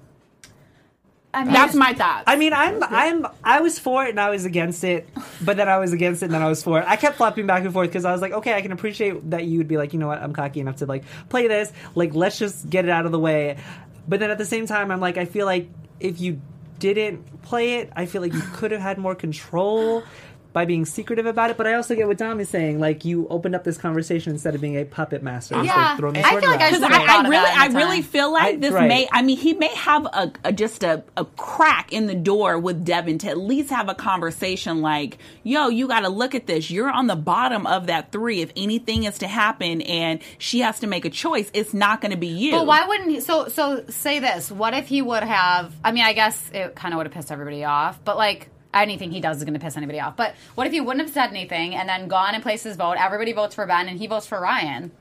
I mean, That's my thoughts. I mean, I'm I'm I was for it and I was against it, but then I was against it and then I was for it. I kept flopping back and forth because I was like, okay, I can appreciate that you would be like, you know what, I'm cocky enough to like play this. Like, let's just get it out of the way. But then at the same time, I'm like, I feel like if you didn't play it, I feel like you could have had more control by being secretive about it. But I also get what Dom is saying. Like, you opened up this conversation instead of being a puppet master. Yeah, like, throwing the I feel like I around. Because I, I really, I in really feel like I- this right. may. I mean, he may have a, a just a, a crack in the door with Devon to at least have a conversation. Like, yo, you got to look at this. You're on the bottom of that three. If anything is to happen, and she has to make a choice, it's not going to be you. But why wouldn't he? So, so say this. What if he would have? I mean, I guess it kind of would have pissed everybody off. But like anything he does is going to piss anybody off. But what if he wouldn't have said anything and then gone and placed his vote? Everybody votes for Ben and he votes for Ryan.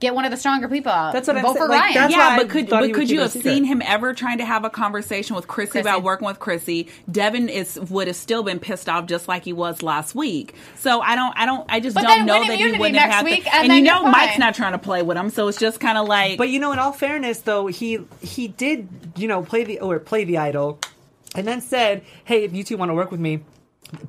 Get one of the stronger people. out. That's what I'm vote saying, for like, Ryan. that's yeah, why but could but could you have secret. seen him ever trying to have a conversation with Chrissy, Chrissy. about working with Chrissy? Devon is would have still been pissed off just like he was last week. So I don't I don't I just But don't then know that he wouldn't have next had week, to, and and you know. Mike's not trying to play with him, so it's just kind of like But you know, in all fairness, though, he he did you know play the or play the idol, and then said, "Hey, if you two want to work with me."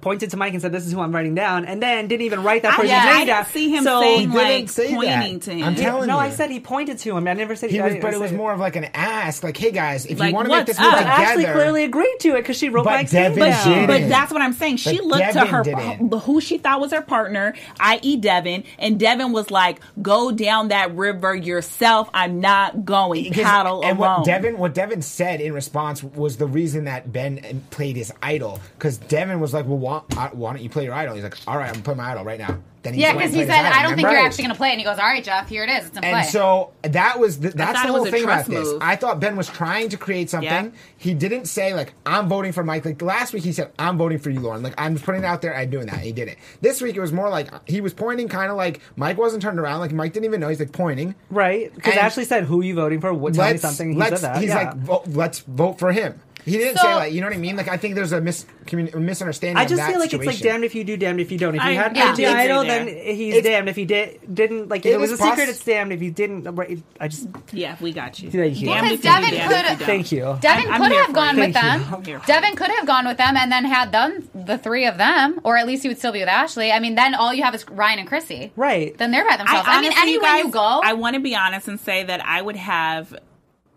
Pointed to Mike and said, "This is who I'm writing down," and then didn't even write that I, person's yeah, name I down. didn't see him so, saying like say pointing that. to him. I'm telling no, you. I said he pointed to him. I never said He I was, didn't but it was more of like an ask, like, "Hey guys, if Like, you want to make this move up? But Ashley together." clearly agreed to it because she wrote But Mike's name Devon down. didn't. But that's what I'm saying. She But looked to her didn't. who she thought was her partner, i.e., Devon, and Devon was like, "Go down that river yourself. I'm not going. Because- Paddle and alone." what Devon what Devon said in response was the reason that Ben played his idol because Devon was like, "Well, why, why don't you play your idol?" He's like, "All right, I'm gonna play my idol right now." Then yeah, went because he said, idol, "I don't think you're actually going to play," it. and he goes, "All right, Jeff, here it is. It's in play." And so that was the, that's the whole thing about trust this. move. I thought Ben was trying to create something. Yeah. He didn't say like I'm voting for Mike. Like last week, he said I'm voting for you, Lauren. Like I'm putting it out there. I'm doing that. He did it. This week, it was more like he was pointing, kind of like Mike wasn't turned around. Like Mike didn't even know. He's like pointing. right because Ashley said, "Who are you voting for?" What, tell me something. He let's, said that. He's yeah. like, let's vote for him. He didn't So- say like, you know what I mean? Like, I think there's a, mis- communi- misunderstanding. I of just that feel like it's like situation. damned if you do, damned if you don't. If you I- had yeah. empty I agree idol, there. then he's It's- damned. If he did, didn't like, if It it was is a secret, it's damned. If you didn't, right, I just Yeah, we got you. Thank you. Damn Because you do, Devon could- if you thank you. Devon I'm could here have gone with Thank them. you. Devon could have gone with them and then had them the three of them, or at least he would still be with Ashley. I mean, then all you have is Ryan and Chrissy. Right. Then they're by themselves. I, mean, honestly, anywhere guys, you go, I want to be honest and say that I would have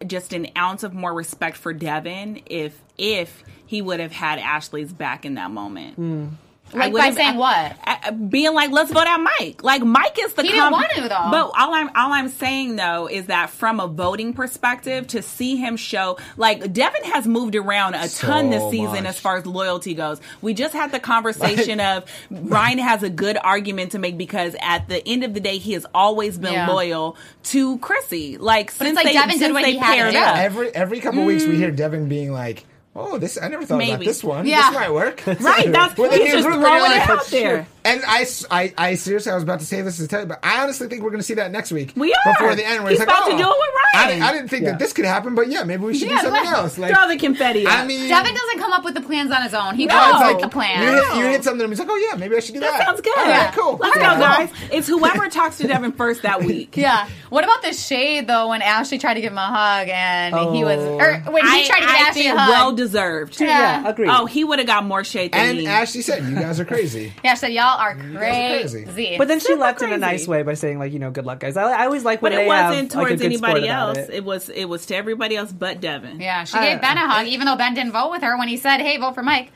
just an ounce of more respect for Devon if if he would have had Ashley's back in that moment. Hmm. Like would by have- saying what? I- I- being like, let's vote out Mike. Like Mike is the He didn't want to, though. But all I'm all I'm saying though is that from a voting perspective, to see him show like Devon has moved around a So ton this season much. as far as loyalty goes. We just had the conversation of Ryan has a good argument to make because at the end of the day, he has always been Yeah. loyal to Chrissy. Like But since it's like they Devon did since what they he had to paired do. up. Every every couple weeks we hear mm. Devon being like, "Oh, this I never thought about this one. Yeah. This might work." Right, that's With a he's new just group, throwing and you're it like, out there. And I, I, I seriously, I was about to say this to tell you, but I honestly think we're going to see that next week. We are. before the end. Where He's it's like, about to oh, do it with I, Ryan. didn't- I didn't think Yeah. that this could happen, but yeah, maybe we should Yeah, do something else. Like, Throw the confetti. I mean, Devon doesn't come up with the plans on his own. He no, comes up like with the plan. You hit, you hit something, and he's like, oh yeah, maybe I should do that. That sounds good. All right, cool. Let's Yeah. go, guys. It's whoever talks to Devon first that week. Yeah. What about the shade though? When Ashley tried to give him a hug and he was, Oh. or when he I, tried to give I Ashley think a hug. well deserved. Yeah. Yeah, agreed. Oh, he would have got more shade than And me. Ashley said, "You guys are crazy." yeah, she said y'all are guys are crazy. crazy. But then she Super left in a nice way by saying like, you know, good luck, guys. I, I always like when but it wasn't have, towards good sport anybody else. It. It. was it was to everybody else but Devon. yeah, she I gave don't Ben a hug, even though Ben didn't vote with her when he said, "Hey, vote for Mike."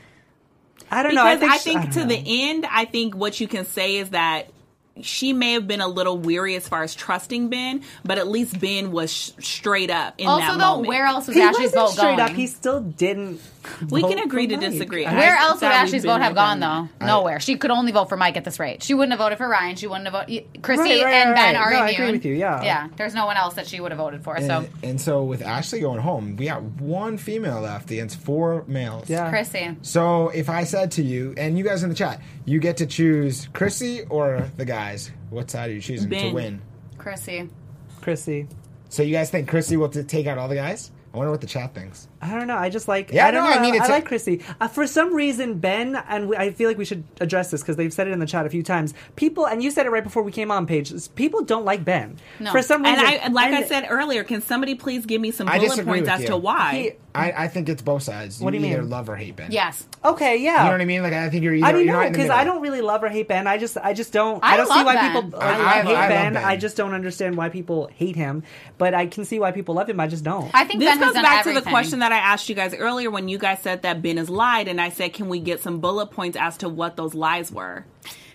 I don't know. Because I think, don't to know. the end, I think what you can say is that she may have been a little weary as far as trusting Ben, but at least Ben was sh- straight up in Also, that though, moment. where else was he Ashley's wasn't vote straight going? up. He still didn't. We can agree for to Mike. disagree. I- Where else would thought we've Ashley's been vote have gone, them. though? Nowhere. She could only vote for Mike at this rate. She wouldn't have voted for Ryan. She wouldn't have voted. Chrissy Right, right, and Ben right. are No, I agree with you, yeah. yeah. There's no one else that she would have voted for. So And, and so with Ashley going home, we got one female left against four males. Yeah. Chrissy, So if I said to you, and you guys in the chat, you get to choose Chrissy or the guys. What side are you choosing to win? Chrissy. Chrissy. So you guys think Chrissy will t- take out all the guys? I wonder what the chat thinks. I don't know. I just like. Yeah, I don't no, know. I mean, I, it's a- like Chrissy. Uh, for some reason, Ben and we, I feel like we should address this because they've said it in the chat a few times. People, and you said it right before we came on. Paige people don't like Ben. No. For some reason. And I, like I said earlier, can somebody please give me some I bullet points as you. to why? He- I, I think it's both sides. You What do you either mean? love or hate Ben. Yes. Okay, yeah. You know what I mean? Like I think you're either. I don't know not in the because middle. I don't really love or hate Ben. I just, I just don't. I I, don't see why Ben. people I- like, I- hate I ben. Ben. I just don't understand why people hate him. But I can see why people love him. I just don't. I think This Ben has goes done back to everything. the question that I asked you guys earlier when you guys said that Ben has lied, and I said, can we get some bullet points as to what those lies were?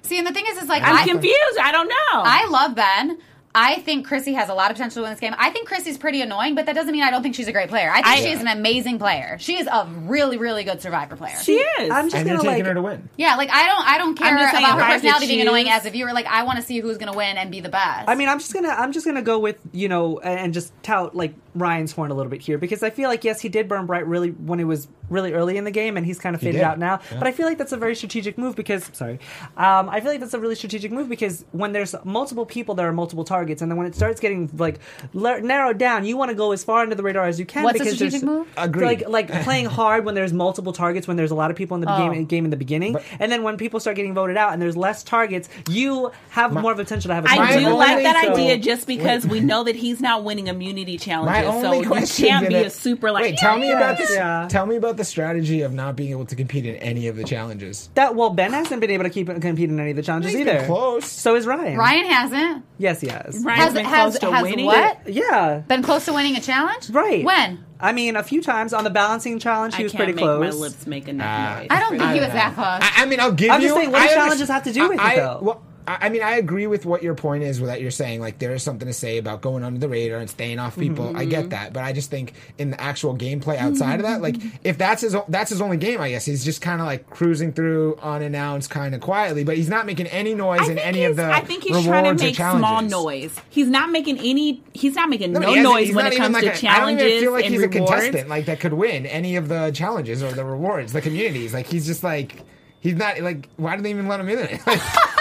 See, and the thing is, is like I'm I, confused. I don't know. I love Ben. I think Chrissy has a lot of potential to win this game. I think Chrissy's pretty annoying, but that doesn't mean I don't think she's a great player. I think I- she's an amazing player. She is a really, really good Survivor player. she is. I'm just And gonna taking like. her to win. yeah, like I don't, I don't care I'm saying, about her personality being annoying choose- as a viewer. Like I want to see who's going to win and be the best. I mean, I'm just gonna, I'm just gonna go with you know, and just tout like Ryan's horn a little bit here because I feel like yes, he did burn bright really when it was really early in the game, and he's kind of faded out now. Yeah. But I feel like that's a very strategic move because, sorry, um, I feel like that's a really strategic move because when there's multiple people, there are multiple targets, and then when it starts getting like le- narrowed down, you want to go as far under the radar as you can. What's a strategic move? Agreed. Like like playing hard when there's multiple targets, when there's a lot of people in the Oh. game, game in the beginning, But- and then when people start getting voted out and there's less targets, you have more of a potential to have a I target. do like that so- idea just because Wait. we know that he's not winning immunity My challenges, so only you question. can't be Jenna- a super like. Wait, tell me about this. Yeah. Tell me about the strategy of not being able to compete in any of the challenges. That well, Ben hasn't been able to keep compete in any of the challenges He's either. close. So is Ryan. Ryan hasn't. Yes, he has. Ryan's Has, been has, close to winning. what? Yeah. Been close to winning a challenge? Right. When? I mean, a few times on the balancing challenge, he I was can't pretty make close. my lips make enough Ah. noise. I don't think I he was know. that close. I, I mean, I'll give you. I'm you. just saying, what do challenges have to do with I, it, I, though? Well, I I mean, I agree with what your point is. That you're saying, like there is something to say about going under the radar and staying off people. I Mm-hmm. get that, but I just think in the actual gameplay outside of that, like if that's his o- that's his only game, I guess he's just kind of like cruising through unannounced, kind of quietly, but he's not making any noise I in any of the. I think he's trying to make small noise. He's not making any. He's not making no, but noise when it comes like to a- I don't challenges even feel like he's rewards. a contestant like that could win any of the challenges or the rewards, the communities. Like he's just like he's not like why do they even let him in it?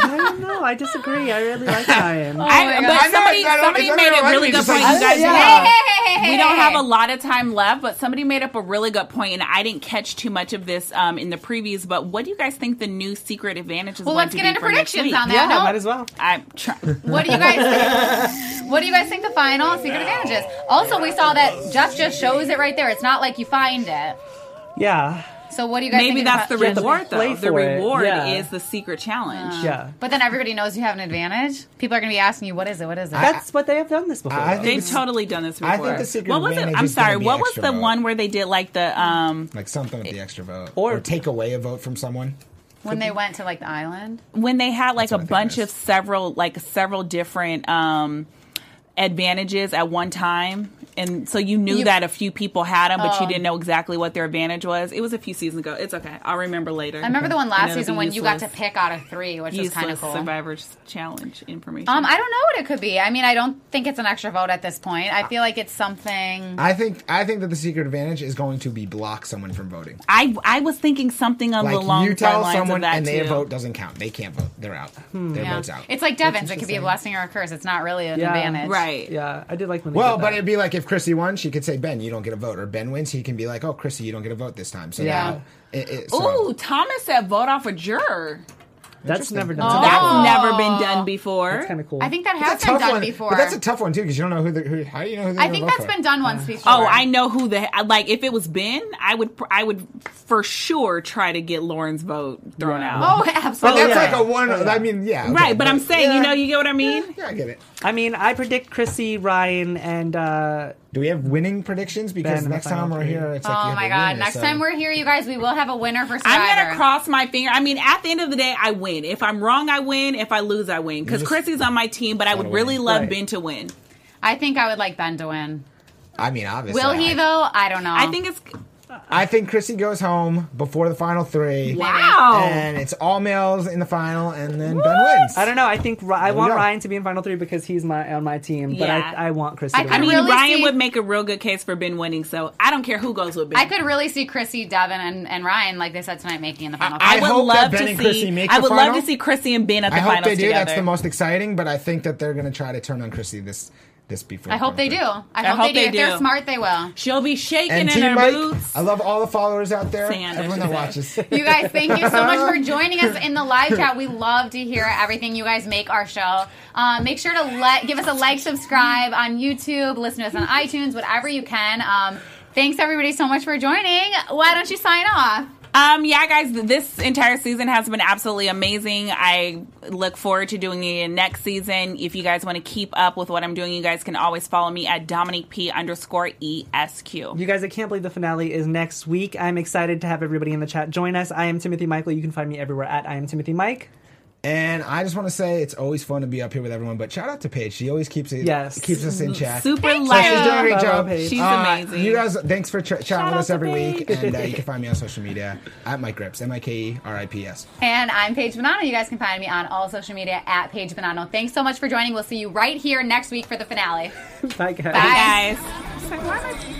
I don't know. I disagree. I really like Ryan. Oh I, my but God. I know, somebody, don't- somebody made not a really good point. like- You guys, Yeah. we Hey, don't- hey, hey, hey, we don't have a lot of time left, but somebody made up a really good point, and I didn't catch too much of this um, in the previews. But what do you guys think the new secret advantage is Well, going let's to get into for predictions on that. yeah, note. might as well. I'm trying. What do you guys think? What do you guys think the final secret advantage is? Also, we saw that Jeff just shows it right there. It's not like you find it. Yeah, So what do you guys Maybe think? that's the fi- reward, though. The reward Yeah. is the secret challenge. yeah. But then everybody knows you have an advantage. People are going to be asking you, "What is it? What is it?" That's what they have done this before. I They've totally done this before. I think the secret what was it? I'm sorry. What was the vote. one where they did like the um Like something with the extra vote, Or- or, take away a vote from someone. when they went to like the island. when they had like That's what I a think bunch of several like several different um advantages at one time and so you knew You- that a few people had them but Oh. you didn't know exactly what their advantage was it was a few seasons ago it's okay i'll remember later I remember the one last season be when you got to pick out of three, which was kind of useless cool. survivors challenge information Um, I don't know what it could be. I mean, I don't think it's an extra vote at this point. I feel like it's something. I think I think that the secret advantage is going to be block someone from voting. I, I was thinking something of Like the long you tell lines someone that and their too. vote doesn't count. They can't vote. They're out. Their Yeah. vote's out. It's like Devon's. It could be a blessing or a curse. It's not really an Yeah. advantage. right yeah, I did like when. They well, did but it'd be like if Chrissy won, she could say, "Ben, you don't get a vote," or Ben wins, he can be like, "Oh, Chrissy, you don't get a vote this time." So Yeah. now, it, it, so- Ooh, Thomas said vote off a juror. that's never done. Oh. That's never been done before. That's kind of cool. I think that has a been tough done one, before. but that's a tough one too because you don't know who. The, who how do you know who? they're I think vote that's for? been done once before. Oh, I know who the like. If it was Ben, I would I would for sure try to get Lauren's vote thrown Yeah. out. Oh, absolutely. But absolutely. that's yeah. like a one. I mean, yeah, okay, right, but I'm saying, yeah, you know, you get what I mean. Yeah, I get it. I mean, I predict Chrissy, Ryan, and uh, Do we have winning predictions? Because Ben in the next time we're three. here, it's like you Oh have my a god! winner, Next so- time we're here, you guys, we will have a winner for Survivor. I'm gonna cross my finger. I mean, at the end of the day, I win. If I'm wrong, I win. If I lose, I win. Because just Chrissy's on my team, but I would really win. love Right. Ben to win. I think I would like Ben to win. I mean, obviously, Will he I, though? I don't know. I think it's I think Chrissy goes home before the final three. wow. And it's all males in the final, and then Ben wins. I don't know. I think Ri- I we want go. Ryan to be in final three because he's my on my team, but Yeah. I, I want Chrissy. I to could I mean, really Ryan see- would make a real good case for Ben winning. So I don't care who goes with Ben. I could really see Chrissy, Devon, and, and Ryan, like they said tonight, making in the final. I I would hope that love Ben to and see. Chrissy make I the would final. love to see Chrissy and Ben at the final. I hope finals they do. together. That's the most exciting. But I think that they're going to try to turn on Chrissy this this before. I hope they do. I, I hope, hope they do. they If they're smart, they will. She'll be shaking And in Team her Mike, boots. I love all the followers out there. Sand, everyone that watches. You guys, thank you so much for joining us in the live chat. We love to hear everything you guys make our show. Um, make sure to let give us a like, subscribe on YouTube, listen to us on iTunes, whatever you can. Um, thanks everybody so much for joining. Why don't you sign off? Um, yeah, guys, this entire season has been absolutely amazing. I look forward to doing it next season. If you guys want to keep up with what I'm doing, you guys can always follow me at Domonique P underscore ESQ. You guys, I can't believe the finale is next week. I'm excited to have everybody in the chat join us. I am Timothy Michael. You can find me everywhere at I am Timothy Mike. And I just want to say it's always fun to be up here with everyone. But shout out to Paige. She always keeps it. Yes. keeps us in check. Super Thank So she's doing a great job. She's Uh, amazing. You guys, thanks for ch- chatting Shout with us to every week. And uh, you can find me on social media at Mike Rips, M I K E R I P S. And I'm Paige Bonanno. You guys can find me on all social media at Paige Bonanno. Thanks so much for joining. We'll see you right here next week for the finale. Bye, guys. Bye. guys.